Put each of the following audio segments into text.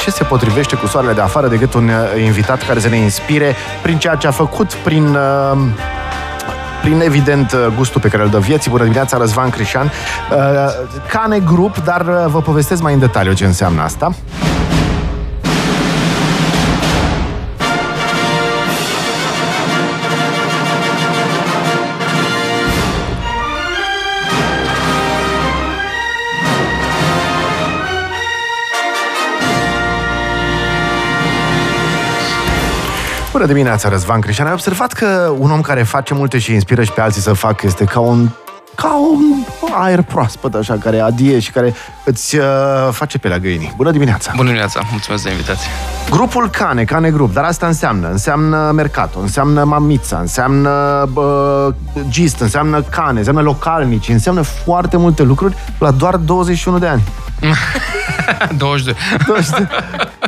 ce se potrivește cu soarele de afară decât un uh, invitat care să ne inspire prin ceea ce a făcut, prin uh, prin evident uh, gustul pe care îl dă vieții. Bună dimineața, Răzvan Crișan. Cane grup, dar vă povestesc mai în detaliu ce înseamnă asta. Bună dimineața, Răzvan Crișan. Ai observat că un om care face multe și inspiră și pe alții să facă este ca un ca un aer proaspăt, așa, care adie și care îți uh, face pe la găinii. Bună dimineața! Bună dimineața! Mulțumesc de invitație! Grupul Cane, Cane Grup, dar asta înseamnă, înseamnă Mercato, înseamnă Mamița, înseamnă uh, Gist, înseamnă Cane, înseamnă localnici, înseamnă foarte multe lucruri la doar 21 de ani. 22. 22.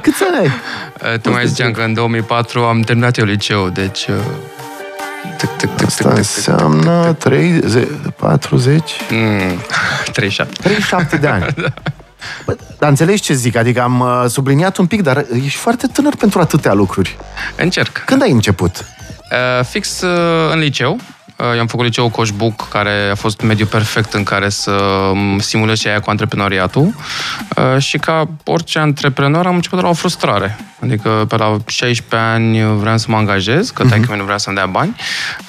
Câți ani ai? Uh, tu mai ziceam că în 2004 am terminat eu liceu, deci... Uh... Tic, tic, tic, Asta înseamnă 30, 40? Mm, 37. 37 de ani. da. Bă, dar înțelegi ce zic? Adică am uh, subliniat un pic, dar ești foarte tânăr pentru atâtea lucruri. Încerc. Când ai început? Uh, fix uh, în liceu. Uh, eu am făcut liceu Coșbuc, care a fost mediu perfect în care să um, simulez ce aia cu antreprenoriatul. Uh, și ca orice antreprenor am început la o frustrare. Adică pe la 16 ani vreau să mă angajez, că uh-huh. nu vrea să-mi dea bani.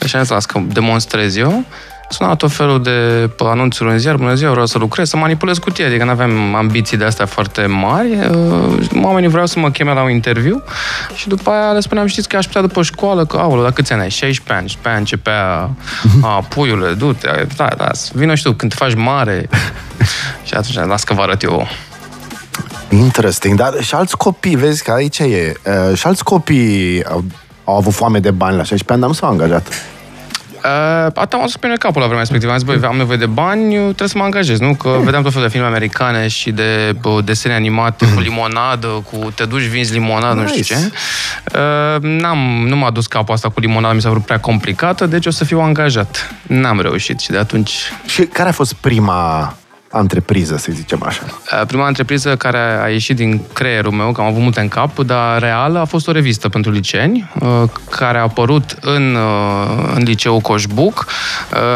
Și am zis, las că demonstrez eu suna tot felul de anunțuri în ziar, bună ziua, vreau să lucrez, să manipulez cutia, adică nu aveam ambiții de astea foarte mari. Uh, oamenii vreau să mă cheme la un interviu și după aia le spuneam, știți că aș putea după școală, că, aoleu, dar câți ani ai? 16 ani, și pe aia începea, a, puiule, du-te, da, da, vină și tu, când te faci mare. și atunci, las că vă arăt eu Interesting, dar și alți copii, vezi că aici e, uh, și alți copii au, au avut foame de bani la 16 ani, dar nu s-au angajat. Uh, atât am pe capul la vremea respectivă. Am zis, băi, am nevoie de bani, trebuie să mă angajez, nu? Că vedeam tot felul de filme americane și de bă, desene animate cu limonadă, cu te duci, vinzi limonadă, nice. nu știu ce. Uh, n-am, nu m-a dus capul asta cu limonadă, mi s-a vrut prea complicată, deci o să fiu angajat. N-am reușit și de atunci... Și care a fost prima antrepriză, să zicem așa? Prima antrepriză care a ieșit din creierul meu, că am avut multe în cap, dar reală, a fost o revistă pentru liceeni, care a apărut în, în liceul Coșbuc.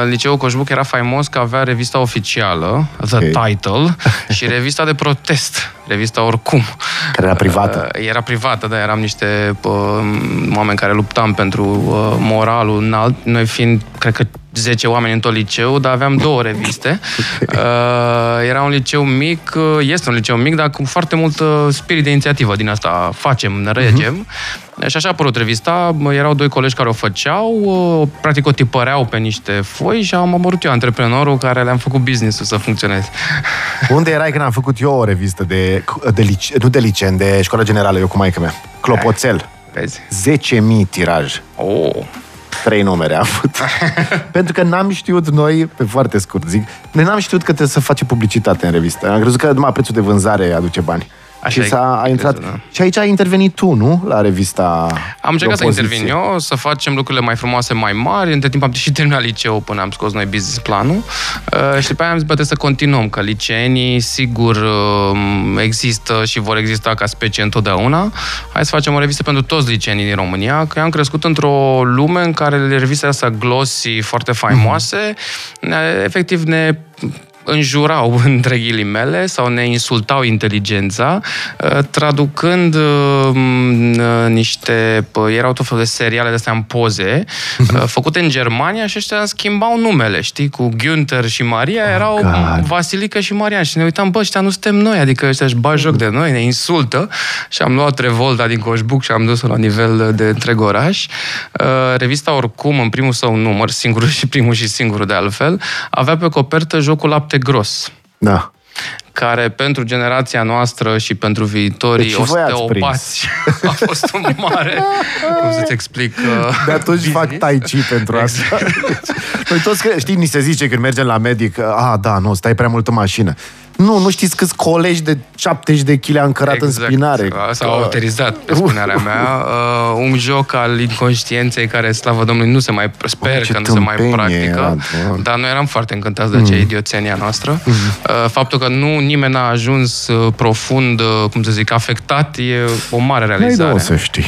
Liceul Coșbuc era faimos că avea revista oficială, The okay. Title, și revista de protest, revista Oricum. Care era privată. Era privată, da, eram niște oameni care luptam pentru moralul înalt, noi fiind, cred că 10 oameni în tot liceu, dar aveam două reviste. Uh, era un liceu mic, uh, este un liceu mic, dar cu foarte mult spirit de inițiativă din asta. Facem, ne regem. Uh-huh. Și așa a apărut revista. Erau doi colegi care o făceau, uh, practic o tipăreau pe niște foi și am amărut eu antreprenorul care le-am făcut business-ul să funcționeze. Unde erai când am făcut eu o revistă de, de lice, nu de licen, de școală generală, eu cu maică mea? Clopoțel. Vezi? 10.000 tiraj. Oh trei numere a avut. Pentru că n-am știut noi, pe foarte scurt zic, noi n-am știut că trebuie să face publicitate în revistă. Am crezut că numai prețul de vânzare aduce bani. Așa și s-a a intrat. Crezut, da. Și aici ai intervenit tu, nu? La revista Am încercat să intervin eu, să facem lucrurile mai frumoase, mai mari. Între timp am și terminat liceu până am scos noi business planul. Uh, și după aia am zis, bă, să continuăm, că liceenii, sigur, uh, există și vor exista ca specie întotdeauna. Hai să facem o revistă pentru toți liceenii din România, că eu am crescut într-o lume în care revistele astea glossy, foarte faimoase, mm-hmm. efectiv ne înjurau, între ghilimele, sau ne insultau inteligența, uh, traducând uh, uh, niște, erau tot felul de seriale de astea în poze, făcute în Germania și ăștia schimbau numele, știi, cu Günther și Maria, oh, erau God. Vasilica și Marian și ne uitam, bă, ăștia nu suntem noi, adică ăștia își bag joc de noi, ne insultă și am luat revolta din Coșbuc și am dus-o la nivel de întreg oraș. Revista oricum, în primul său număr, singurul și primul și singurul de altfel, avea pe copertă jocul lapte foarte gros. Da. Care pentru generația noastră și pentru viitorii deci osteopați a fost un mare... cum să-ți explic... Uh, de atunci business. fac tai chi pentru exact. asta. Noi toți, știi, ni se zice când mergem la medic, a, da, nu, stai prea mult în mașină. Nu, nu știți câți colegi de 70 de kg am cărat exact. în spinare. S-au autorizat, pe spunerea mea. Uh, un joc al inconștienței care, slavă Domnului, nu se mai, sper oh, că nu se mai practică. Era, dar noi eram foarte încântați de acea mm. idioțenia noastră. Mm. Uh, faptul că nu nimeni n-a ajuns uh, profund, uh, cum să zic, afectat, e o mare realizare. Nu să știi.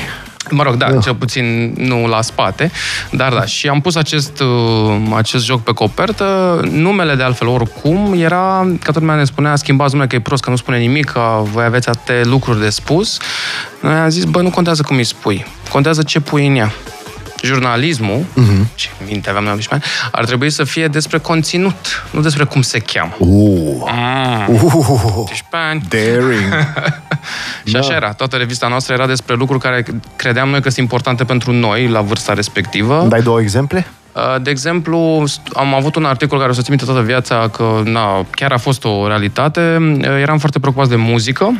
Mă rog, da, da, cel puțin nu la spate. Dar da, și am pus acest, uh, acest joc pe copertă. Numele, de altfel, oricum, era, ca toată lumea ne spunea, schimbați numele că e prost, că nu spune nimic, că voi aveți atâtea lucruri de spus. Noi am zis, bă, nu contează cum îi spui, contează ce pui în ea jurnalismul, uh-huh. ce minte aveam noi ar trebui să fie despre conținut, nu despre cum se cheamă. Uh. Mm. Uh. 18 ani. Daring. și așa da. era. Toată revista noastră era despre lucruri care credeam noi că sunt importante pentru noi la vârsta respectivă. Dai două exemple? Uh, de exemplu, am avut un articol care o să-ți minte toată viața că na, chiar a fost o realitate. Uh, eram foarte preocupați de muzică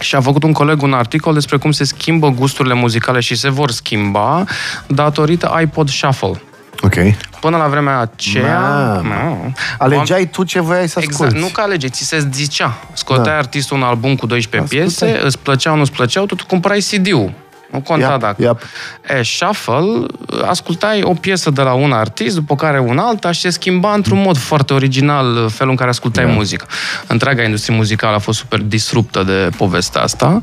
și a făcut un coleg un articol despre cum se schimbă gusturile muzicale și se vor schimba datorită iPod Shuffle. Ok. Până la vremea aceea... No, Alegeai am... tu ce voiai să asculti. Exact, nu că alegeai, ți se zicea. Scoteai da. artistul un album cu 12 Ascultai. piese, îți plăceau, nu-ți plăceau, tu cumpărai CD-ul. Nu conta yep, dacă. Yep. E, shuffle, ascultai o piesă de la un artist, după care un alta și se schimba într-un mod foarte original felul în care ascultai yeah. muzică. Întreaga industrie muzicală a fost super disruptă de povestea asta.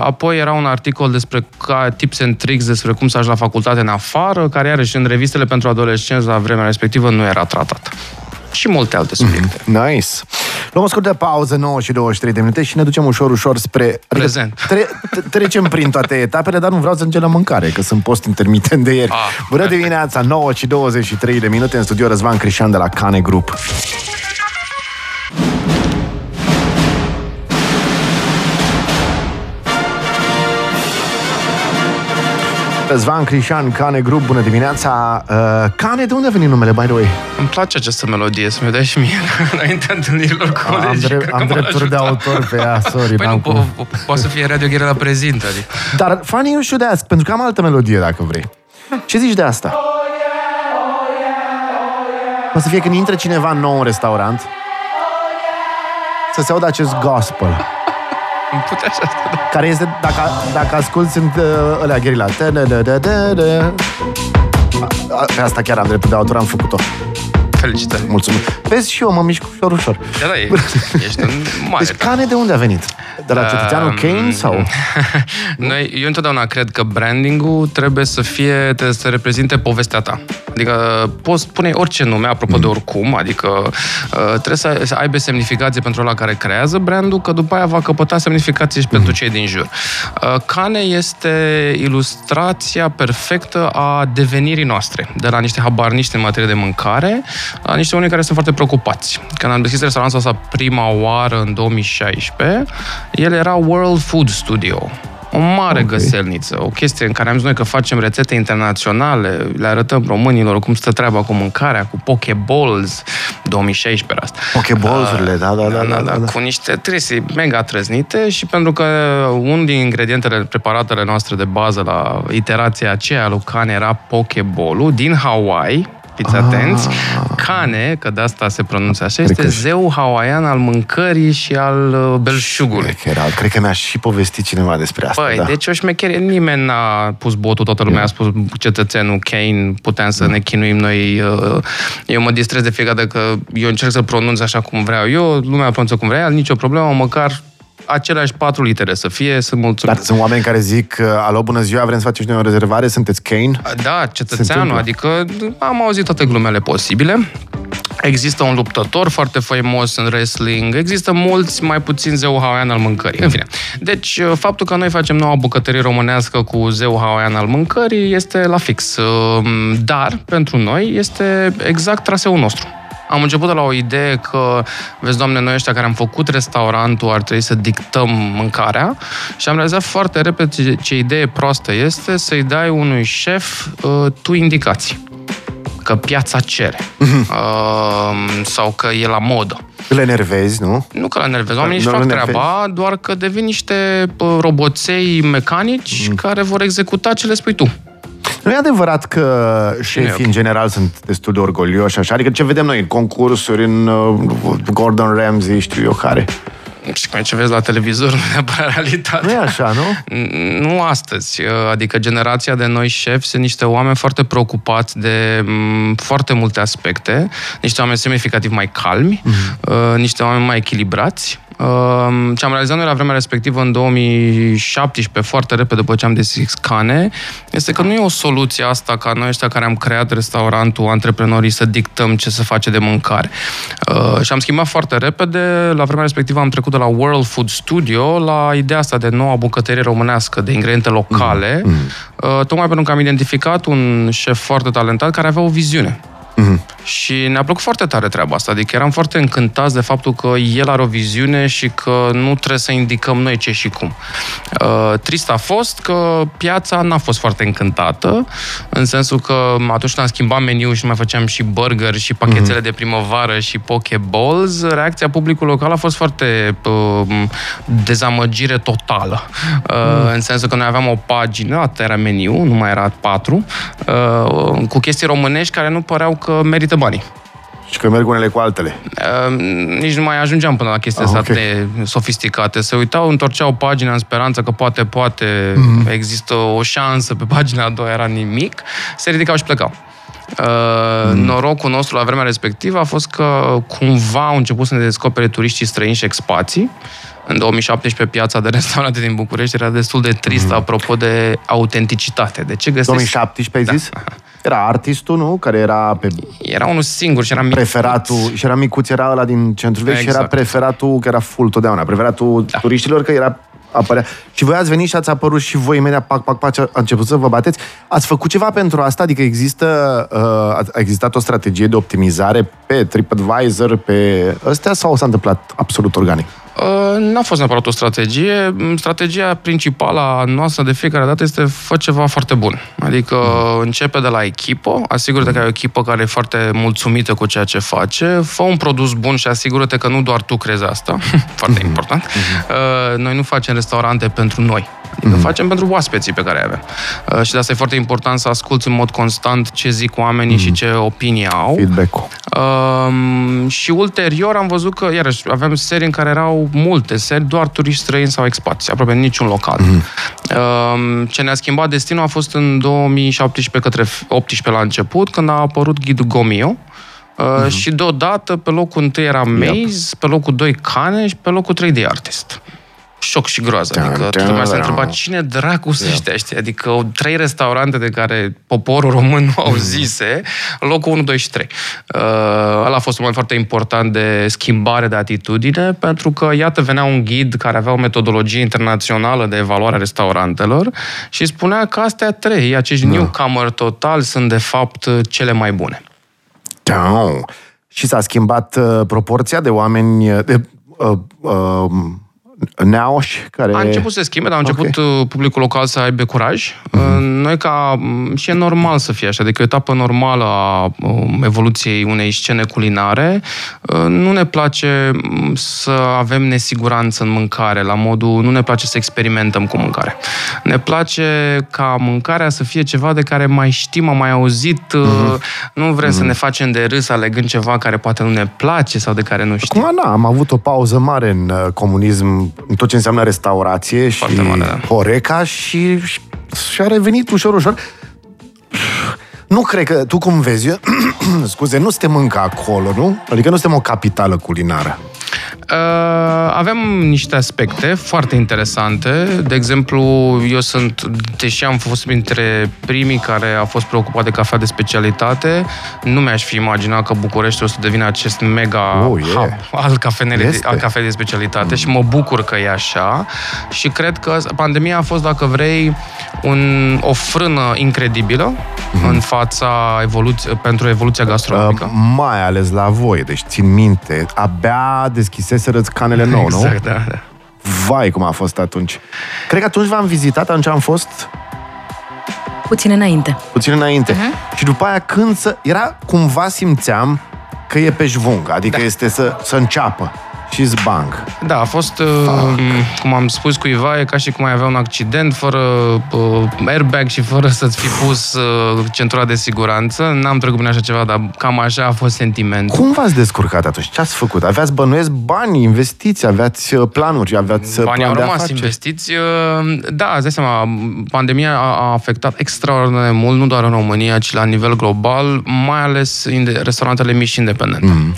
Apoi era un articol despre ca tips and tricks despre cum să ajungi la facultate în afară, care iarăși în revistele pentru adolescenți la vremea respectivă nu era tratat și multe alte subiecte. Mm, nice. Luăm o scurtă pauză, 9 și 23 de minute și ne ducem ușor, ușor spre... Adică Prezent. Tre- trecem prin toate etapele, dar nu vreau să încep la mâncare, că sunt post intermitent de ieri. Ah, Bună dimineața, 9 și 23 de minute în studio Răzvan Crișan de la Cane Group. Răzvan Crișan, Cane Group, bună dimineața! Uh, Cane, de unde a venit numele, by the way? Îmi place această melodie, să-mi dai și mie înaintea întâlnirilor cu colegi. Am, drept, am drepturi de autor pe ea, sorry. Păi nu, po- po- poate să fie Radio la prezintă. Adică. Dar funny you should ask, pentru că am altă melodie, dacă vrei. Ce zici de asta? Poate să fie când intră cineva nou în restaurant, să se audă acest gospel. Îmi putea așa asta, da. Care este, dacă, dacă asculti, sunt uh, ălea gherila. Pe asta chiar am dreptul de autor, am făcut-o. Felicitări. Mulțumesc. Vezi și eu, mă mișc ușor, ușor. Da, da, ești un mare. Deci Cane de unde a venit? De la cetățeanul uh, Kane sau? Noi, eu întotdeauna cred că branding-ul trebuie să fie, trebuie să reprezinte povestea ta. Adică poți spune orice nume, apropo mm. de oricum, adică uh, trebuie să, să aibă semnificație pentru la care creează brandul, că după aia va căpăta semnificație și mm. pentru cei din jur. Uh, Cane este ilustrația perfectă a devenirii noastre, de la niște habarniști în materie de mâncare, la niște oameni care sunt foarte preocupați. Când am deschis restaurantul ăsta prima oară în 2016, el era World Food Studio. O mare okay. găselniță, o chestie în care am zis noi că facem rețete internaționale, le arătăm românilor cum stă treaba cu mâncarea, cu pokeballs, 2016 asta. Pokeballs-urile, uh, da, da, da, da, da, da, da. Cu niște trese mega trăznite și pentru că unul din ingredientele, preparatele noastre de bază la iterația aceea lui Can era pokeball din Hawaii, fiți atenți, ah. Cane, că de asta se pronunță așa, cred este că... zeu hawaian al mâncării și al uh, belșugului. Cred că, era, cred că mi-a și povestit cineva despre asta. Păi, da. deci o șmecherie, nimeni n-a pus botul, toată lumea a spus cetățenul Kane, puteam să ne chinuim noi. Uh, eu mă distrez de fiecare dată că eu încerc să pronunț așa cum vreau eu, lumea pronunță cum vrea, nicio problemă, măcar aceleași patru litere să fie, sunt mulțumit. Dar sunt oameni care zic, alo, bună ziua, vrem să facem și noi o rezervare, sunteți Kane? Da, cetățeanul, adică am auzit toate glumele posibile. Există un luptător foarte faimos în wrestling, există mulți mai puțin zeu hawaian al mâncării. În fine. Deci, faptul că noi facem noua bucătărie românească cu zeu hawaian al mâncării este la fix. Dar, pentru noi, este exact traseul nostru. Am început de la o idee că, vezi, doamne, noi ăștia care am făcut restaurantul ar trebui să dictăm mâncarea și am realizat foarte repede ce idee proastă este să-i dai unui șef uh, tu indicații. Că piața cere. Uh-huh. Uh, sau că e la modă. Le enervezi, nu? Nu că le enervezi. Oamenii își fac treaba, doar că devin niște uh, roboței mecanici mm. care vor executa ce le spui tu. Nu e adevărat că șefii în general sunt destul de orgolioși așa? Adică ce vedem noi în concursuri, în uh, Gordon Ramsay, știu eu care. Și cum ce vezi la televizor, nu neapărat realitatea. Nu e așa, nu? Nu astăzi. Adică generația de noi șefi sunt niște oameni foarte preocupați de m, foarte multe aspecte, niște oameni semnificativ mai calmi, mm-hmm. niște oameni mai echilibrați, ce am realizat noi la vremea respectivă în 2017, foarte repede după ce am deschis Cane, este că nu e o soluție asta ca noi ăștia care am creat restaurantul, antreprenorii, să dictăm ce să face de mâncare. Uh, și am schimbat foarte repede. La vremea respectivă am trecut de la World Food Studio la ideea asta de noua bucătărie românească, de ingrediente locale, mm-hmm. uh, tocmai pentru că am identificat un șef foarte talentat care avea o viziune. Mm-hmm. Și ne-a plăcut foarte tare treaba asta, adică eram foarte încântați de faptul că el are o viziune și că nu trebuie să indicăm noi ce și cum. Uh, trist a fost că piața n-a fost foarte încântată, în sensul că atunci când am schimbat meniul și mai făceam și burger și pachetele mm-hmm. de primăvară și pokeballs, reacția publicului local a fost foarte uh, dezamăgire totală. Uh, mm. În sensul că noi aveam o pagină, atât era meniu, nu mai era patru, uh, cu chestii românești care nu păreau că merită banii. Și că merg unele cu altele. Uh, nici nu mai ajungeam până la chestii ah, okay. de sofisticate. Se uitau, întorceau pagina în speranță că poate, poate mm-hmm. există o șansă pe pagina a doua, era nimic. Se ridicau și plecau. Uh, mm. Norocul nostru la vremea respectivă a fost că cumva au început să ne descopere turiștii străini și expații. În 2017 piața de restaurante din București era destul de tristă mm. apropo de autenticitate. De ce găsesc... 2017 ai zis? Da. Era artistul, nu? Care era pe... Era unul singur și era micuț. Preferatul, și era micuț, era ăla din centru vechi exact. și era exact. preferatul, că era full totdeauna, preferatul da. turiștilor, că era apărea. Și voi ați venit și ați apărut și voi imediat, pac, pac, pac, a început să vă bateți. Ați făcut ceva pentru asta? Adică există, uh, a existat o strategie de optimizare pe TripAdvisor, pe ăstea, sau s-a întâmplat absolut organic? Uh, n-a fost neapărat o strategie. Strategia principală a noastră de fiecare dată este fă ceva foarte bun. Adică mm. începe de la echipă, asigură-te că ai o echipă care e foarte mulțumită cu ceea ce face, fă un produs bun și asigură-te că nu doar tu crezi asta, foarte mm-hmm. important. Mm-hmm. Noi nu facem restaurante pentru noi. Adică mm-hmm. facem pentru oaspeții pe care avem. Uh, și de asta e foarte important să asculți în mod constant ce zic oamenii mm-hmm. și ce opinie au. Feedback-ul. Uh, și ulterior am văzut că, iarăși, aveam serii în care erau multe seri, doar turiști străini sau expați, aproape niciun local. Mm-hmm. Uh, ce ne-a schimbat destinul a fost în 2017 către 18 la început, când a apărut ghidul Gomio, Uh, uh-huh. Și deodată, pe locul întâi era Maze, yep. pe locul 2 Caneș și pe locul 3 de Artist șoc și groază. Da, adică toată lumea s-a întrebat cine dracu să ăștia, știi? Adică trei restaurante de care poporul român nu au mm. zise, locul 1, 2 și 3. Uh, ăla a fost un moment foarte important de schimbare de atitudine, pentru că, iată, venea un ghid care avea o metodologie internațională de evaluare a restaurantelor și spunea că astea trei, acești da. newcomer total, sunt de fapt cele mai bune. Da. Și s-a schimbat uh, proporția de oameni, de, uh, uh, neauși care... A început să se schimbe, dar a început okay. Uh, publicul local să aibă curaj. Mm-hmm. Noi ca... și e normal să fie așa, adică e o etapă normală a um, evoluției unei scene culinare. Uh, nu ne place mm, să avem nesiguranță în mâncare, la modul nu ne place să experimentăm cu mâncare. Ne place ca mâncarea să fie ceva de care mai știm, am mai auzit, mm-hmm. nu vrem mm-hmm. să mhm. ne facem de râs alegând ceva care poate nu ne place sau de care nu știm. Acum, na, am avut o pauză mare în comunism în tot ce înseamnă restaurație și mare, da. Horeca și, și, și a revenit ușor, ușor. Nu cred că, tu cum vezi, eu, scuze, nu suntem încă acolo, nu? Adică nu suntem o capitală culinară. Uh, avem niște aspecte foarte interesante. De exemplu, eu sunt, deși am fost printre primii care a fost preocupat de cafea de specialitate, nu mi-aș fi imaginat că București o să devină acest mega oh, yeah. hub al, cafenele, al cafei de specialitate mm. și mă bucur că e așa și cred că pandemia a fost, dacă vrei, un, o frână incredibilă mm-hmm. în fața evoluție, pentru evoluția gastronomică. Uh, mai ales la voi, deci țin minte, abia deschise fusese canele nou, exact, nu? Exact, da, da. Vai, cum a fost atunci. Cred că atunci v-am vizitat, atunci am fost... Puțin înainte. Puțin înainte. Uh-huh. Și după aia când să... Era, cumva simțeam că e pe jvung, adică da. este să, să înceapă. Și banc. Da, a fost, uh, cum am spus cuiva, e ca și cum ai avea un accident fără uh, airbag și fără să-ți fi pus uh, centura de siguranță. N-am trecut prin așa ceva, dar cam așa a fost sentimentul. Cum v-ați descurcat atunci? Ce ați făcut? Aveați bănuiesc bani, investiții, aveați uh, planuri, aveați uh, Banii plan au de rămas afaceri? investiți. uh, Da, îți dai seama, pandemia a a afectat extraordinar de mult, nu doar în România, ci la nivel global, mai ales inde- restaurantele mici și independente. Mhm.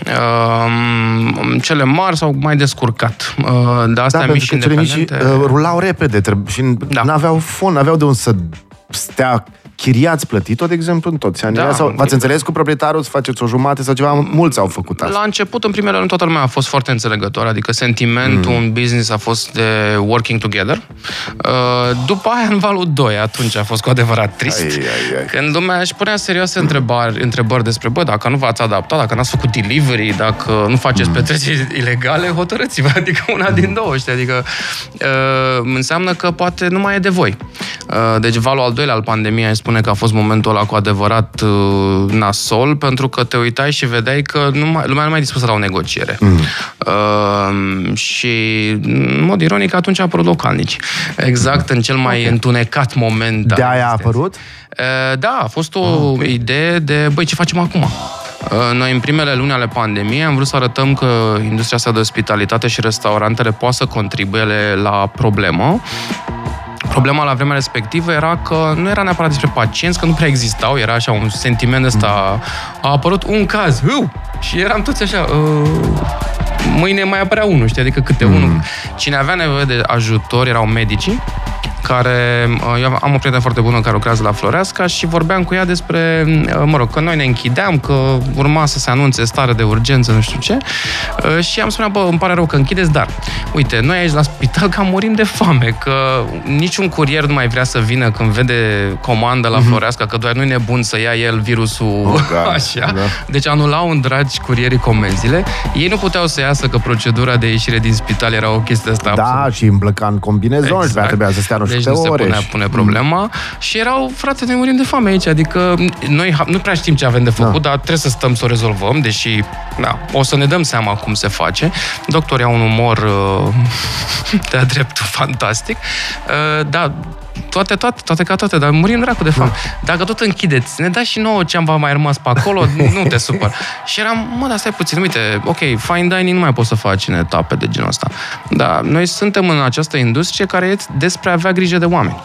Mm. Cele mari s-au mai descurcat. Uh, Dar astea Da, mici pentru și că cele mici independente... uh, rulau repede treb- și Da. n-aveau fond, n-aveau de unde să stea chiriați plătit-o, de exemplu, în toți anii. Da. Sau v-ați înțeles cu proprietarul să faceți o jumate sau ceva? Mulți au făcut asta. La început, în primele luni, toată lumea a fost foarte înțelegătoare, adică sentimentul Mm. în business a fost de working together. Uh, După aia, în valul 2, atunci a fost cu adevărat trist. Ai, ai, ai. Când lumea își punea serioase întrebări, întrebări despre, bă, dacă nu v-ați adaptat, dacă n-ați făcut delivery, dacă nu Mm. faceți petreceri ilegale, hotărâți-vă, adică una din două, știi, adică uh, înseamnă că poate nu mai e de voi. Uh, deci valul al doilea al pandemiei, aș spune că a fost momentul ăla cu adevărat uh, nasol, pentru că te uitai și vedeai că nu mai, lumea nu mai e dispusă la o negociere. Mm. Uh, și, în mod ironic, atunci a apărut localnici. Exact în cel mai okay. întunecat moment. De al aia a existenței. apărut? Uh, Da, a fost o idee de, băi, ce facem acum? Uh, Noi, în primele luni ale pandemiei, am vrut să arătăm că industria asta de ospitalitate și restaurantele poate să contribuie la problemă. Problema la vremea respectivă era că nu era neapărat despre pacienți, că nu prea existau, era așa un sentiment ăsta. A apărut un caz, hâu! Și eram toți așa, uh, mâine mai apărea unul, știi, adică câte mm. unul. Cine avea nevoie de ajutor erau medicii, care, uh, eu am o prietenă foarte bună care lucrează la Floreasca și vorbeam cu ea despre, uh, mă rog, că noi ne închideam, că urma să se anunțe stare de urgență, nu știu ce, uh, și am spunea, bă, îmi pare rău că închideți, dar, uite, noi aici la spital cam murim de foame, că niciun curier nu mai vrea să vină când vede comandă la Floreasca, că doar nu e nebun să ia el virusul Oh, God, așa. da. Deci anulau în dragi curierii comenzile. Ei nu puteau să iasă că procedura de ieșire din spital era o chestie asta Da, și îmblăca în combinezon și trebuia să stea nu știu deci câte nu se ore. punea, și- pune problema. Mm. Și erau, frate, ne murim de foame aici. Adică noi ha- nu prea știm ce avem de făcut, Da. dar trebuie să stăm să o rezolvăm, deși da, o să ne dăm seama cum se face. Doctorii au un umor uh, de-a dreptul fantastic. Uh, da, toate, toate, toate ca toate, dar murim dracu de foame. Dacă tot închideți, ne dați și nouă ce am mai rămas pe acolo, nu te supăr. Și eram, mă, dar stai puțin, uite, ok, fine dining nu mai poți să faci în etape de genul ăsta. Dar noi suntem în această industrie care e despre a avea grijă de oameni.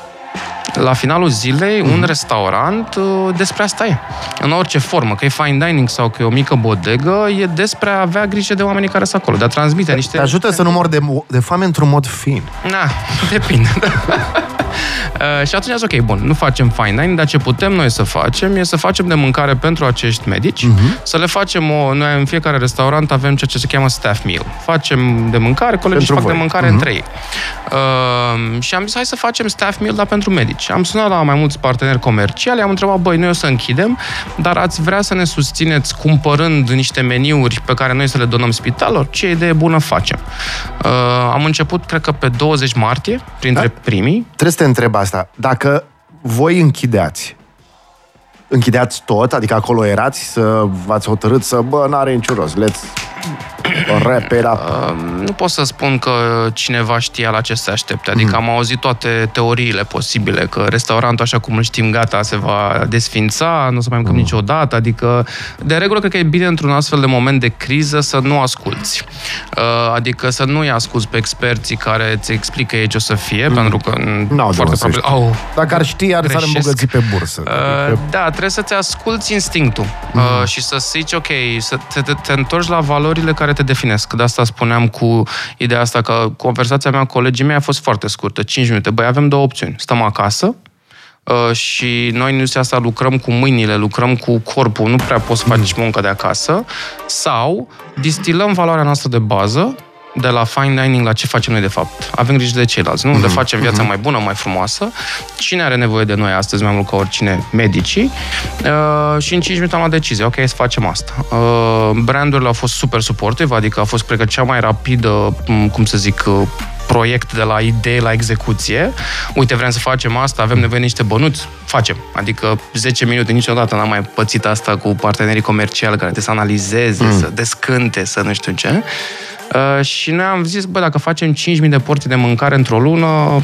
La finalul zilei, Mhm. un restaurant uh, despre asta e. În orice formă, că e fine dining sau că e o mică bodegă, e despre a avea grijă de oamenii care sunt acolo, de a transmite niște... Te ajută să nu mor de, de foame într-un mod fin. Na, depinde. Uh, și atunci am zis, ok, bun, nu facem fine dining, dar ce putem noi să facem e să facem de mâncare pentru acești medici, Mhm. să le facem o... Noi în fiecare restaurant avem ceea ce se cheamă staff meal. Facem de mâncare, colegii Pentru fac de voi. mâncare Mhm. între ei. Uh, și am zis, hai să facem staff meal, dar pentru medici. Am sunat la mai mulți parteneri comerciali, am întrebat, băi, noi o să închidem, dar ați vrea să ne susțineți cumpărând niște meniuri pe care noi să le donăm spitalelor? Ce idee bună facem? Uh, am început, cred că pe 20 martie, printre Da. primii. Trebuie să te întreb asta. Dacă voi închideați, închideați tot, adică acolo erați să v-ați hotărât să, bă, n-are niciun rost, let's wrap it up. Uh, nu pot să spun că cineva știa la ce se aștepte. Adică am auzit toate teoriile posibile, că restaurantul, așa cum îl știm, gata, se va desfința, nu o să mai mâncăm niciodată. Adică, de regulă, cred că e bine într-un astfel de moment de criză să nu asculți. Uh, Adică să nu-i asculți pe experții care îți explică ei ce o să fie, pentru că N-au de foarte unde să probabil au Dacă ar ști, ar s-ar greșesc. îmbogăți pe bursă. Uh, Adică, da, trebuie să-ți asculți instinctul Mhm. uh, și să zici, ok, să te, te, te întorci la valorile care te definesc. De asta spuneam cu ideea asta că conversația mea cu colegii mei a fost foarte scurtă, 5 minute. Băi, avem două opțiuni. Stăm acasă uh, și noi în industria asta lucrăm cu mâinile, lucrăm cu corpul, nu prea poți să Mhm. faci muncă de acasă, sau distilăm valoarea noastră de bază de la fine dining la ce facem noi de fapt. Avem grijă de ceilalți, nu? Mhm. De facem viața mai bună, mai frumoasă. Cine are nevoie de noi astăzi mai mult ca oricine? Medicii. Uh, și în 5 minute am luat decizie. Ok, să facem asta. Uh, brandurile au fost super supportive, adică a fost, cred că, cea mai rapidă, m, cum să zic, uh, proiect de la idee la execuție. Uite, vrem să facem asta, avem nevoie de niște bănuți, facem. Adică 10 minute, niciodată n-am mai pățit asta cu partenerii comerciali care trebuie să analizeze, mm. să descânte, să nu știu ce. Uh, și noi am zis, bă, dacă facem 5.000 de porții de mâncare într-o lună,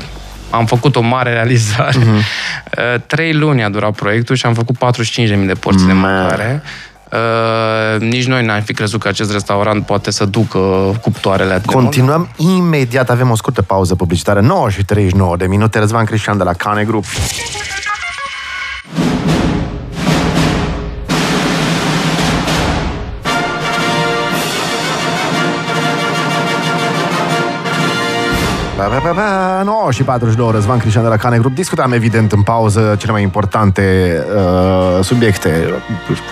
am făcut o mare realizare. Uh-huh. Trei luni a durat proiectul și am făcut 45.000 de porții de mâncare. Uh, nici noi n-am fi crezut că acest restaurant poate să ducă cuptoarele atât de mult. Continuăm imediat, avem o scurtă pauză publicitară, 9 și 39 de minute. Răzvan Cristian de la Cane Group. Ba, ba, ba, ba, 9 și 42, Răzvan Cristian de la Cane Group. Discutam, evident, în pauză cele mai importante uh, subiecte.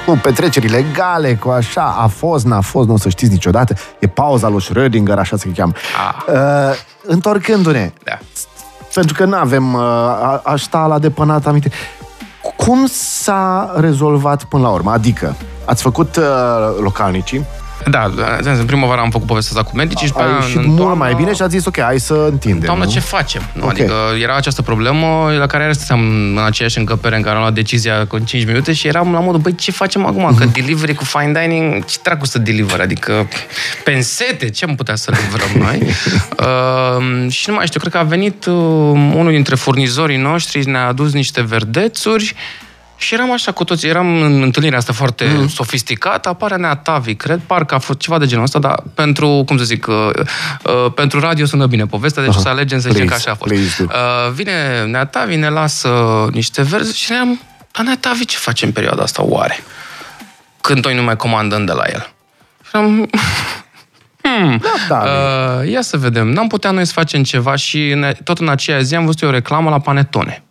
Cu petreceri legale, cu așa, a fost, n-a fost, nu o să știți niciodată. E pauza lui Schrödinger, așa se cheamă. Ah. Uh, întorcându-ne, Da. pentru că nu avem uh, a, a sta la depănat aminte. Cum s-a rezolvat până la urmă? Adică, ați făcut uh, localnicii, Da, în primăvară am făcut povestea asta cu medicii și după a aia ieșit în mult toamnă- mai bine și ați zis, ok, hai să întindem. Doamnă, nu? ce facem? Nu, Ok. Adică era această problemă la care iar stăteam în aceeași încăpere în care am luat decizia cu 5 minute și eram la modul, băi, ce facem acum? Că Mhm. delivery cu fine dining, ce dracu să deliver? Adică pensete, ce am putea să livrăm noi? uh, și nu mai știu, cred că a venit uh, unul dintre furnizorii noștri, ne-a adus niște verdețuri și eram așa cu toți, eram în întâlnirea asta foarte Mhm. mm. sofisticată, apare Neatavi, cred, parcă a fost ceva de genul ăsta, dar pentru, cum să zic, uh, uh, pentru radio sună bine povestea, deci Aha. o să alegem să zicem că Please, așa a fost. please do. Uh, vine Neatavi, ne lasă niște verzi și ne-am, dar Neatavi ce face în perioada asta oare? Când noi nu mai comandăm de la el. Și am, hmm, Da, uh, ia să vedem, n-am putea noi să facem ceva și ne, tot în aceea zi am văzut eu o reclamă la Panetone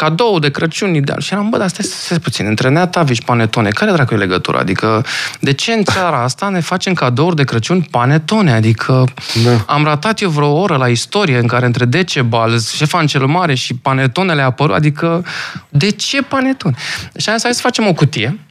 cadou de Crăciun ideal. Și eram, bă, dar stai, stai puțin, între Neatavi și Panetone, care dracu e legătura? Adică, de ce în țara asta ne facem cadouri de Crăciun Panetone? Adică, Da. am ratat eu vreo oră la istorie în care între Decebal, Șefan cel Mare și Panetonele apărut, adică, de ce Panetone? Și am zis, hai să facem o cutie uh,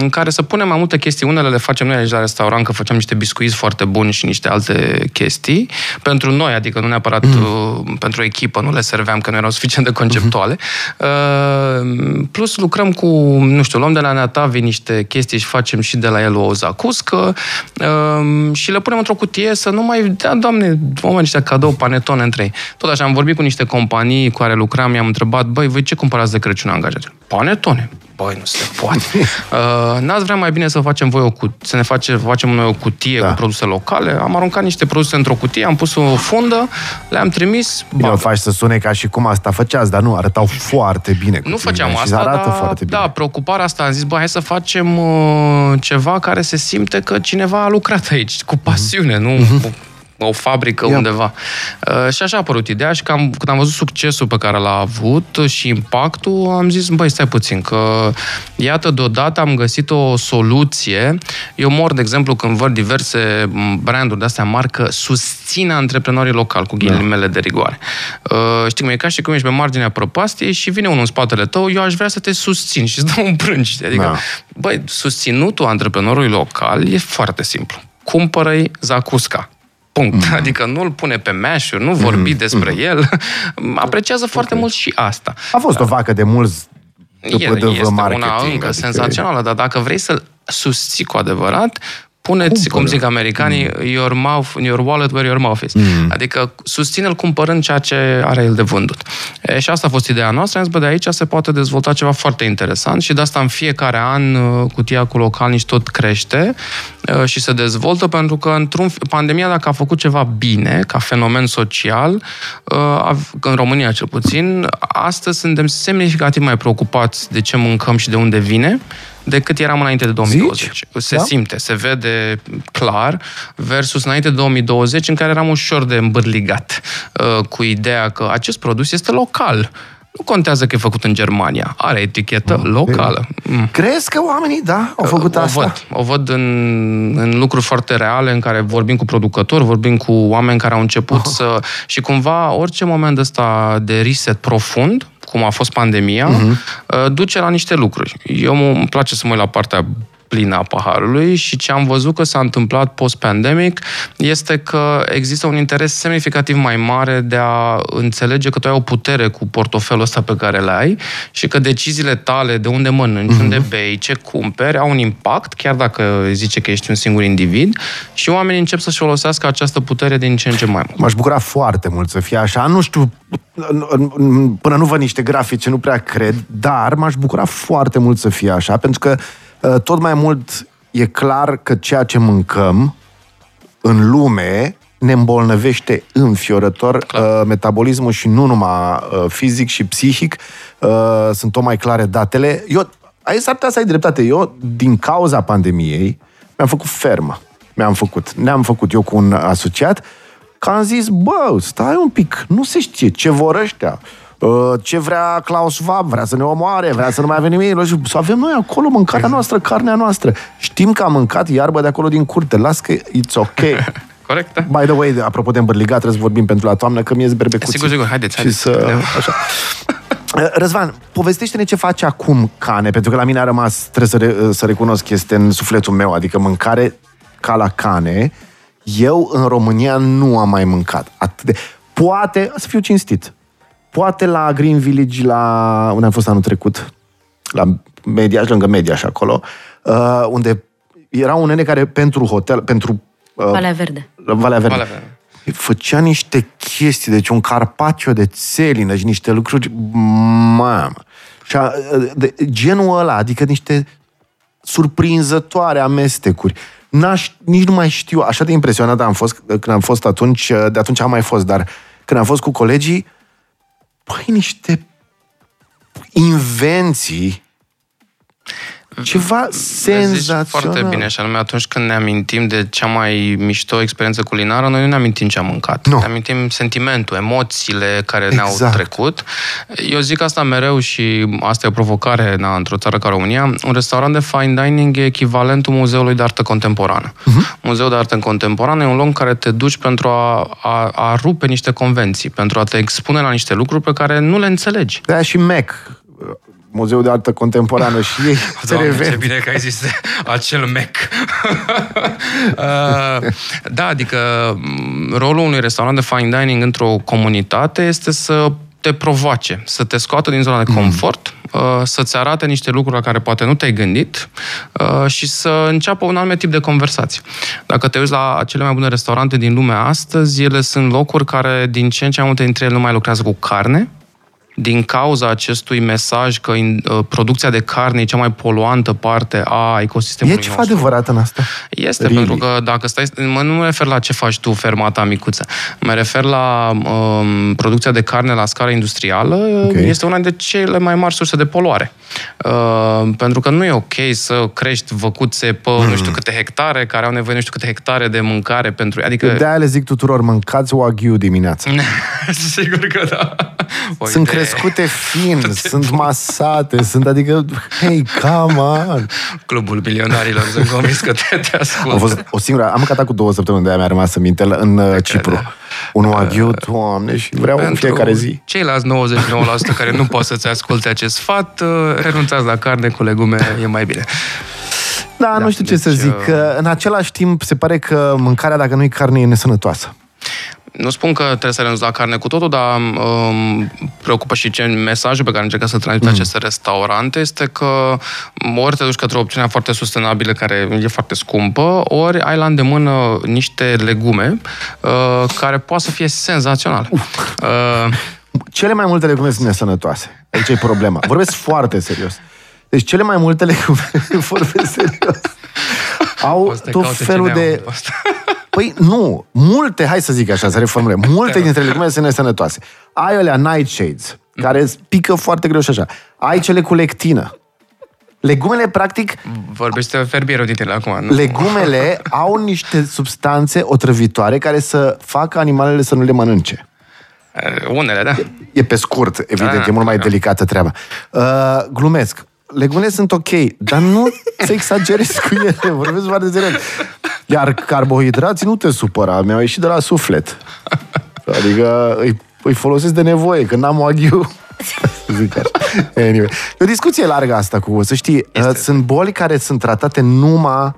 în care să punem mai multe chestii. Unele le facem noi aici la restaurant, că făceam niște biscuiți foarte buni și niște alte chestii. Pentru noi, adică nu neapărat mm. pentru echipă, nu le serveam, că nu erau suficient de conceptuale. Uh, plus lucrăm cu, nu știu, luăm de la Neatavi niște chestii și facem și de la el o zacuscă uh, și le punem într-o cutie să nu mai dea, doamne, oameni ăștia cadou panetone între ei. Tot așa, am vorbit cu niște companii cu care lucram, i-am întrebat, băi, voi ce cumpărați de Crăciun angajați? Panetone. Băi, nu se poate. Uh, n-ați vrea mai bine să facem voi o cutie, să ne face, facem noi o cutie Da. cu produse locale? Am aruncat niște produse într-o cutie, am pus o fundă, le-am trimis, Bine, o bam. faci să sune ca și cum asta făceați, dar nu, arătau foarte bine. Nu cuțiile făceam și asta, arată dar foarte bine. da, preocuparea asta am zis, bă, hai să facem uh, ceva care se simte că cineva a lucrat aici, cu pasiune, nu cu o fabrică Ia. undeva. Uh, și așa a apărut ideea și cam, când am văzut succesul pe care l-a avut și impactul, am zis, băi, stai puțin, că iată, deodată am găsit o soluție. Eu mor, de exemplu, când văd diverse m, branduri de-astea marcă susțin antreprenorii locali, cu ghilimele de rigoare. Uh, știi cum e ca și cum ești pe marginea prăpastiei și vine unul în spatele tău, eu aș vrea să te susțin și îți dau un brânci. Adică, Da. băi, susținutul antreprenorului local e foarte simplu. Cumpără-i Zacusca. Punct. Mm. Adică nu-l pune pe meșuri, nu vorbi mm. despre mm. el. Apreciază foarte mult și asta. A fost o vacă de mulți după E, de este marketing. una încă adică- senzațională, dar dacă vrei să-l susții cu adevărat, puneți, cum zic americanii, mm. your, mouth, your wallet where your mouth is. Mm. Adică susține-l cumpărând ceea ce are el de vândut. E, și asta a fost ideea noastră. Am zis, bă, de aici se poate dezvolta ceva foarte interesant și de asta în fiecare an uh, cutia cu localnici tot crește uh, și se dezvoltă pentru că într-un, pandemia, dacă a făcut ceva bine, ca fenomen social, uh, av- în România cel puțin, astăzi suntem semnificativ mai preocupați de ce mâncăm și de unde vine, decât eram înainte de 2020. Zici? Se Da? simte, se vede clar, versus înainte de 2020, în care eram ușor de îmbârligat uh, cu ideea că acest produs este local. Nu contează că e făcut în Germania. Are etichetă locală. Mm. Crezi că oamenii, da, au făcut o asta? Văd. O văd în, în lucruri foarte reale în care vorbim cu producători, vorbim cu oameni care au început să... Și cumva orice moment ăsta de reset profund, cum a fost pandemia, uh-huh. duce la niște lucruri. Eu mă- îmi place să mă uit la partea plină a paharului și ce am văzut că s-a întâmplat post-pandemic este că există un interes semnificativ mai mare de a înțelege că tu ai o putere cu portofelul ăsta pe care le ai și că deciziile tale de unde mănânci, mm-hmm. unde bei, ce cumperi, au un impact, chiar dacă zice că ești un singur individ și oamenii încep să-și folosească această putere din ce în ce mai mult. M-aș bucura foarte mult să fie așa. Nu știu, până nu văd niște grafice, nu prea cred, dar m-aș bucura foarte mult să fie așa, pentru că uh, tot mai mult e clar că ceea ce mâncăm în lume ne îmbolnăvește înfiorător uh, metabolismul și nu numai uh, fizic și psihic. Uh, sunt tot mai clare datele. Eu, aici s-ar putea să ai dreptate. Eu, din cauza pandemiei, mi-am făcut fermă. Mi-am făcut. Ne-am făcut eu cu un asociat că am zis, bă, stai un pic, nu se știe ce vor ăștia. Uh, ce vrea Klaus Schwab, vrea să ne omoare, vrea să nu mai avem nimic, să avem noi acolo mâncarea noastră, carnea noastră. Știm că am mâncat iarbă de acolo din curte, las că it's ok. Corect, da. By the way, apropo de îmbărligat, trebuie să vorbim pentru la toamnă, că mi-e berbecuții. Sigur, sigur, haideți, haideți. Și să, așa. Uh, Răzvan, povestește-ne ce face acum Cane, pentru că la mine a rămas, trebuie să, re, să recunosc, este în sufletul meu, adică mâncare ca la Cane. Eu în România nu am mai mâncat atât de... Poate, să fiu cinstit, poate la Green Village, la unde am fost anul trecut, la Media, lângă Media și acolo, uh, unde era un nene care pentru hotel, pentru... Uh, Valea Verde. Valea Verde. Valea Verde făcea niște chestii, deci un carpaccio de țelină și niște lucruri, mamă. Și a, de, genul ăla, adică niște surprinzătoare amestecuri. N-aș, nici nu mai știu, așa de impresionat am fost când am fost atunci, de atunci am mai fost, dar când am fost cu colegii, păi niște invenții ceva senzațional. foarte bine, și anume atunci când ne amintim de cea mai mișto experiență culinară, noi nu ne amintim ce am mâncat. Nu. Ne amintim sentimentul, emoțiile care exact. ne-au trecut. Eu zic asta mereu și asta e o provocare na, într-o țară ca România. Un restaurant de fine dining e echivalentul Muzeului de Artă Contemporană. Uh-huh. Muzeul de Artă Contemporană e un loc în care te duci pentru a, a, a rupe niște convenții, pentru a te expune la niște lucruri pe care nu le înțelegi. Da, și Mac Muzeul de Artă Contemporană și ei Doamne, ce bine că ai zis acel mec. uh, da, adică mm, rolul unui restaurant de fine dining într-o comunitate este să te provoace, să te scoată din zona de mm. confort, mm. să-ți arate niște lucruri la care poate nu te-ai gândit uh, și să înceapă un alt tip de conversație. Dacă te uiți la cele mai bune restaurante din lumea astăzi, ele sunt locuri care din ce în ce mai multe dintre ele nu mai lucrează cu carne, din cauza acestui mesaj că in, uh, producția de carne e cea mai poluantă parte a ecosistemului E ceva nostru. adevărat în asta? Este, really? pentru că dacă stai... Mă, nu mă refer la ce faci tu, fermata micuță. Mă refer la um, producția de carne la scară industrială. Okay. Este una dintre cele mai mari surse de poluare. Uh, pentru că nu e ok să crești văcuțe pe mm. nu știu câte hectare, care au nevoie nu știu câte hectare de mâncare pentru... Adică... De-aia le zic tuturor, mâncați Wagyu dimineața. Sigur că da. Uite. Sunt crescute fin, sunt masate, sunt adică, hei, come on! Clubul milionarilor, sunt convins că te, te ascultă. Am fost o singură, am mâncat cu două săptămâni, de-aia mi-a rămas în minte, în uh, de Cipru. Crede. Un wagyu, doamne, și vreau Pentru în fiecare zi. ceilalți 99% care nu pot să-ți asculte acest sfat, uh, renunțați la carne cu legume, e mai bine. Da, da nu știu deci, ce să zic. Uh... În același timp, se pare că mâncarea, dacă nu e carne, e nesănătoasă. Nu spun că trebuie să renunți la carne cu totul, dar um, preocupă și ce mesajul pe care încercă să transmită mm. aceste restaurante este că ori te duci către o opțiune foarte sustenabilă care e foarte scumpă, ori ai la îndemână niște legume uh, care poate să fie senzațional. Uh, cele mai multe legume sunt nesănătoase. Aici e problema. Vorbesc foarte serios. Deci cele mai multe legume, vorbesc serios, au tot felul de... Păi nu, multe, hai să zic așa, să reformulăm, multe dintre legume sunt nesănătoase. Ai alea nightshades, care pică foarte greu și așa. Ai cele cu lectină. Legumele, practic... Vorbește ferbierul din tine acum, nu? Legumele au niște substanțe otrăvitoare care să facă animalele să nu le mănânce. Uh, unele, da. E, e pe scurt, evident, da, e mult mai da. delicată treaba. Uh, glumesc. Legumele sunt ok, dar nu să exagerezi cu ele, vorbesc foarte serios. Iar carbohidrații nu te supăra, mi-au ieșit de la suflet. Adică îi, îi folosesc de nevoie, când am o aghiu. Zic așa. Anyway. E o discuție largă asta cu, să știi, Este. uh, sunt boli care sunt tratate numai uh,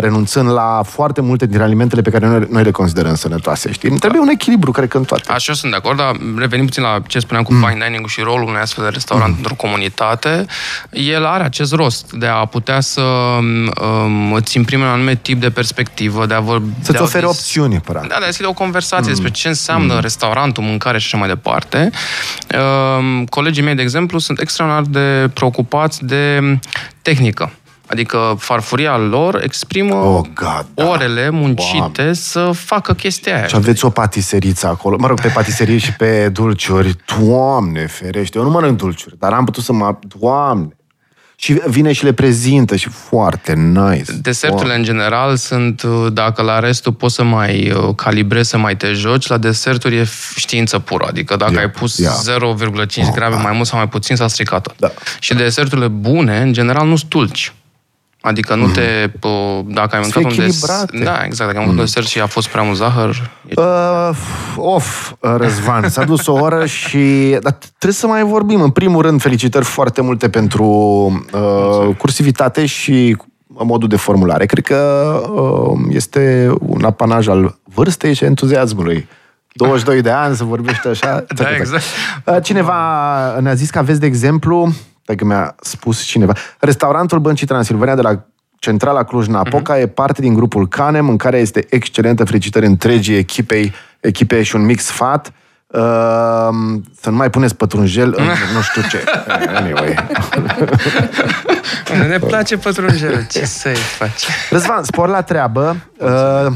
renunțând la foarte multe din alimentele pe care noi, noi le considerăm sănătoase, știi? Trebuie un echilibru, cred că în toate. Așa eu sunt de acord, dar revenim puțin la ce spuneam cu fine dining și rolul unui astfel de restaurant Mm. într-o comunitate. El are acest rost de a putea să um, îți imprime un anume tip de perspectivă, de a vorbi... de Să-ți a ofere dis- opțiuni, practic. Da, de a deschide o conversație mm. despre ce înseamnă mm. restaurantul, mâncare și așa mai departe. Um, colegii mei, de exemplu, sunt extraordinar de preocupați de tehnică. Adică farfuria lor exprimă Oh, God, da. orele muncite Doamne. să facă chestia aia. Și aveți o patiseriță acolo. Mă rog, pe patiserie și pe dulciuri. Doamne, ferește. Eu nu mănânc dulciuri, dar am putut să mă... Doamne. Și vine și le prezintă și foarte nice. Deserturile, în general, sunt, uh, dacă la restul poți să mai uh, calibrezi, să mai te joci, la deserturi e f- știință pură. Adică dacă Ia, ai pus ia. 0,5 grame mai mult sau mai puțin, s-a stricat tot. Da. Și deserturile bune, în general, nu stulci. Adică nu te... uh, Dacă ai mâncat un desert... echilibrate. Da, exact. Dacă ai mâncat un desert și a fost prea mult zahăr... E... Uh, of, Răzvan, s-a dus o oră și... Dar trebuie să mai vorbim. În primul rând, felicitări foarte multe pentru uh, cursivitate și modul de formulare. Cred că uh, este un apanaj al vârstei și entuziasmului. 22 de ani să vorbești așa. Da, exact. Uh, Cineva ne-a zis că aveți, de exemplu, că mi-a spus cineva, restaurantul Băncii Transilvania de la Centrala Cluj-Napoca e parte din grupul Canem, în care este excelentă felicitări întregii echipei, echipe și un mix fat. Uh, să nu mai puneți pătrunjel în nu știu ce. Anyway. Ne place pătrunjelul. Ce să-i faci? Răzvan, spor la treabă. Uh,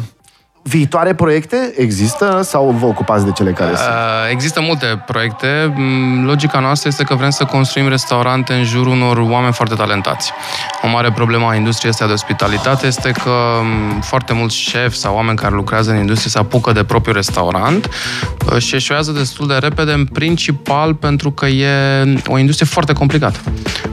viitoare proiecte există sau vă ocupați de cele care sunt? Uh, Există multe proiecte. Mm, Logica noastră este că vrem să construim restaurante în jurul unor oameni foarte talentați. O mare problemă a industriei astea de ospitalitate este că mm, foarte mulți șefi sau oameni care lucrează în industrie se apucă de propriul restaurant uh, și eșuează destul de repede, în principal pentru că e o industrie foarte complicată.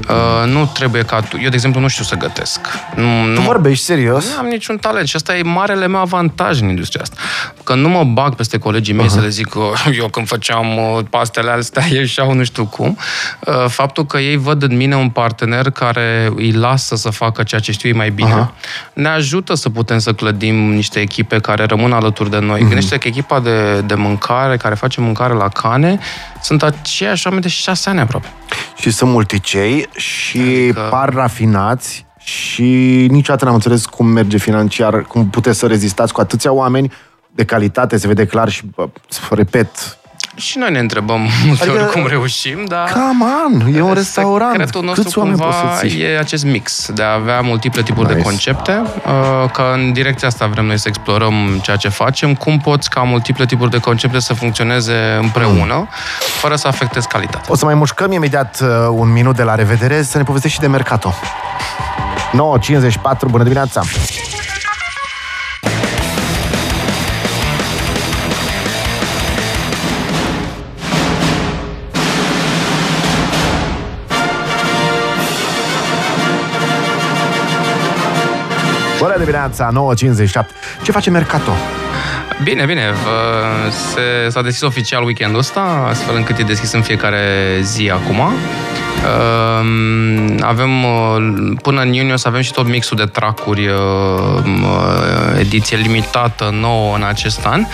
Uh, Nu trebuie ca tu... Eu, de exemplu, nu știu să gătesc. Nu, nu Tu mă- vorbești serios? nu am niciun talent și asta e marele meu avantaj în industria asta. Că nu mă bag peste colegii mei uh-huh. să le zic că eu când făceam uh, pastele astea ieșeau nu știu cum. Uh, Faptul că ei văd în mine un partener care îi lasă să facă ceea ce știu ei mai bine, uh-huh. ne ajută să putem să clădim niște echipe care rămân alături de noi. Uh-huh. Gândește că echipa de, de mâncare, care face mâncare la cane, sunt aceiași oameni de șase ani aproape. Și sunt multicei și Adică- par rafinați și niciodată n-am înțeles cum merge financiar, cum puteți să rezistați cu atâția oameni de calitate, se vede clar și, bă, repet, Și noi ne întrebăm multe Adică- ori cum reușim, dar... come on, e un restaurant, Secretul nostru câți oameni poți cumva să ții? e acest mix de a avea multiple tipuri Nice. de concepte, uh, că în direcția asta vrem noi să explorăm ceea ce facem, cum poți ca multiple tipuri de concepte să funcționeze împreună, fără să afectezi calitatea. O să mai mușcăm imediat uh, un minut de la revedere să ne povestești și de Mercato. 9.54, bună dimineața! Bună dimineața, 9.57. Ce face Mercato? Bine, bine. vă- Se, s-a deschis oficial weekendul ăsta, astfel încât e deschis în fiecare zi acum. Um, Avem, uh, până în iunie o să avem și tot mixul de tracuri, uh, uh, ediție limitată, nouă în acest an.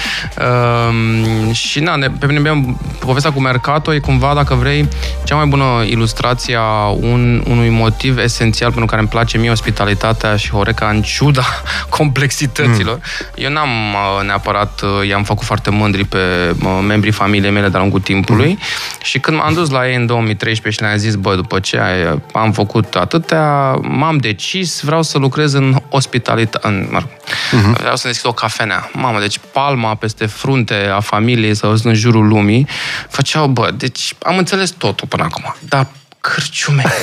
Um, Și na, ne, pe mine povestea cu Mercato e cumva, dacă vrei, cea mai bună ilustrație a un, unui motiv esențial pentru care îmi place mie ospitalitatea și Horeca în ciuda complexităților. Mm. Eu n-am uh, neapărat, uh, i-am făcut foarte mândri pe uh, membrii familiei mele de-a lungul timpului mm. și când m-am dus la ei în 2013 și le-am zis, bă, după ce ai- am făcut atâtea, m-am decis, vreau să lucrez în ospitalitate, în, mă rog, mm-hmm. vreau să deschid o cafenea. Mamă, deci palma peste frunte a familiei sau în jurul lumii făceau, bă, deci am înțeles totul până acum, dar cârciume.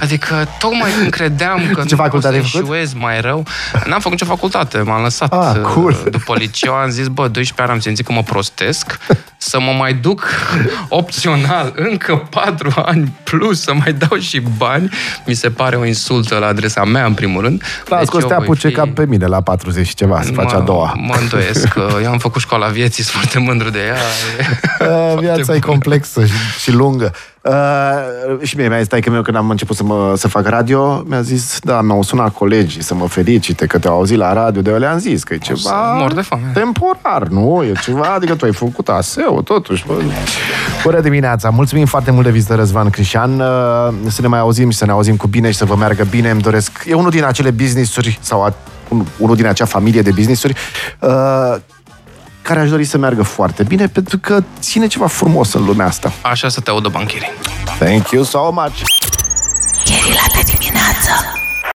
Adică, tocmai când credeam că Ce nu pot facultate să ai făcut? eșuez mai rău, n-am făcut nicio facultate, m-am lăsat. Ah, uh, cool. După liceu am zis, bă, 12 ani am simțit că mă prostesc, să mă mai duc opțional încă patru ani plus să mai dau și bani, mi se pare o insultă la adresa mea, în primul rând. Las deci că te apuce fi... ca pe mine la 40 și ceva, să faci a doua. Mă îndoiesc. Eu am făcut școala vieții, sunt foarte mândru de ea. Viața e complexă și, și lungă. Uh, și mie mi-a zis că meu când am început să, mă, să fac radio, mi-a zis, da, mi-au sunat colegii să mă felicite că te-au auzit la radio, de le-am zis că e ceva mor de foame. temporar, nu? E ceva, adică tu ai făcut aseu, totuși. Bă. Bună dimineața! Mulțumim foarte mult de vizită, Răzvan Crișan. Uh, să ne mai auzim și să ne auzim cu bine și să vă meargă bine. Îmi doresc... E unul din acele business-uri sau a, unul din acea familie de business-uri uh, care aș dori să meargă foarte bine, pentru că ține ceva frumos în lumea asta. Așa să te audă bancherii. Thank you so much! Chiar la dimineață!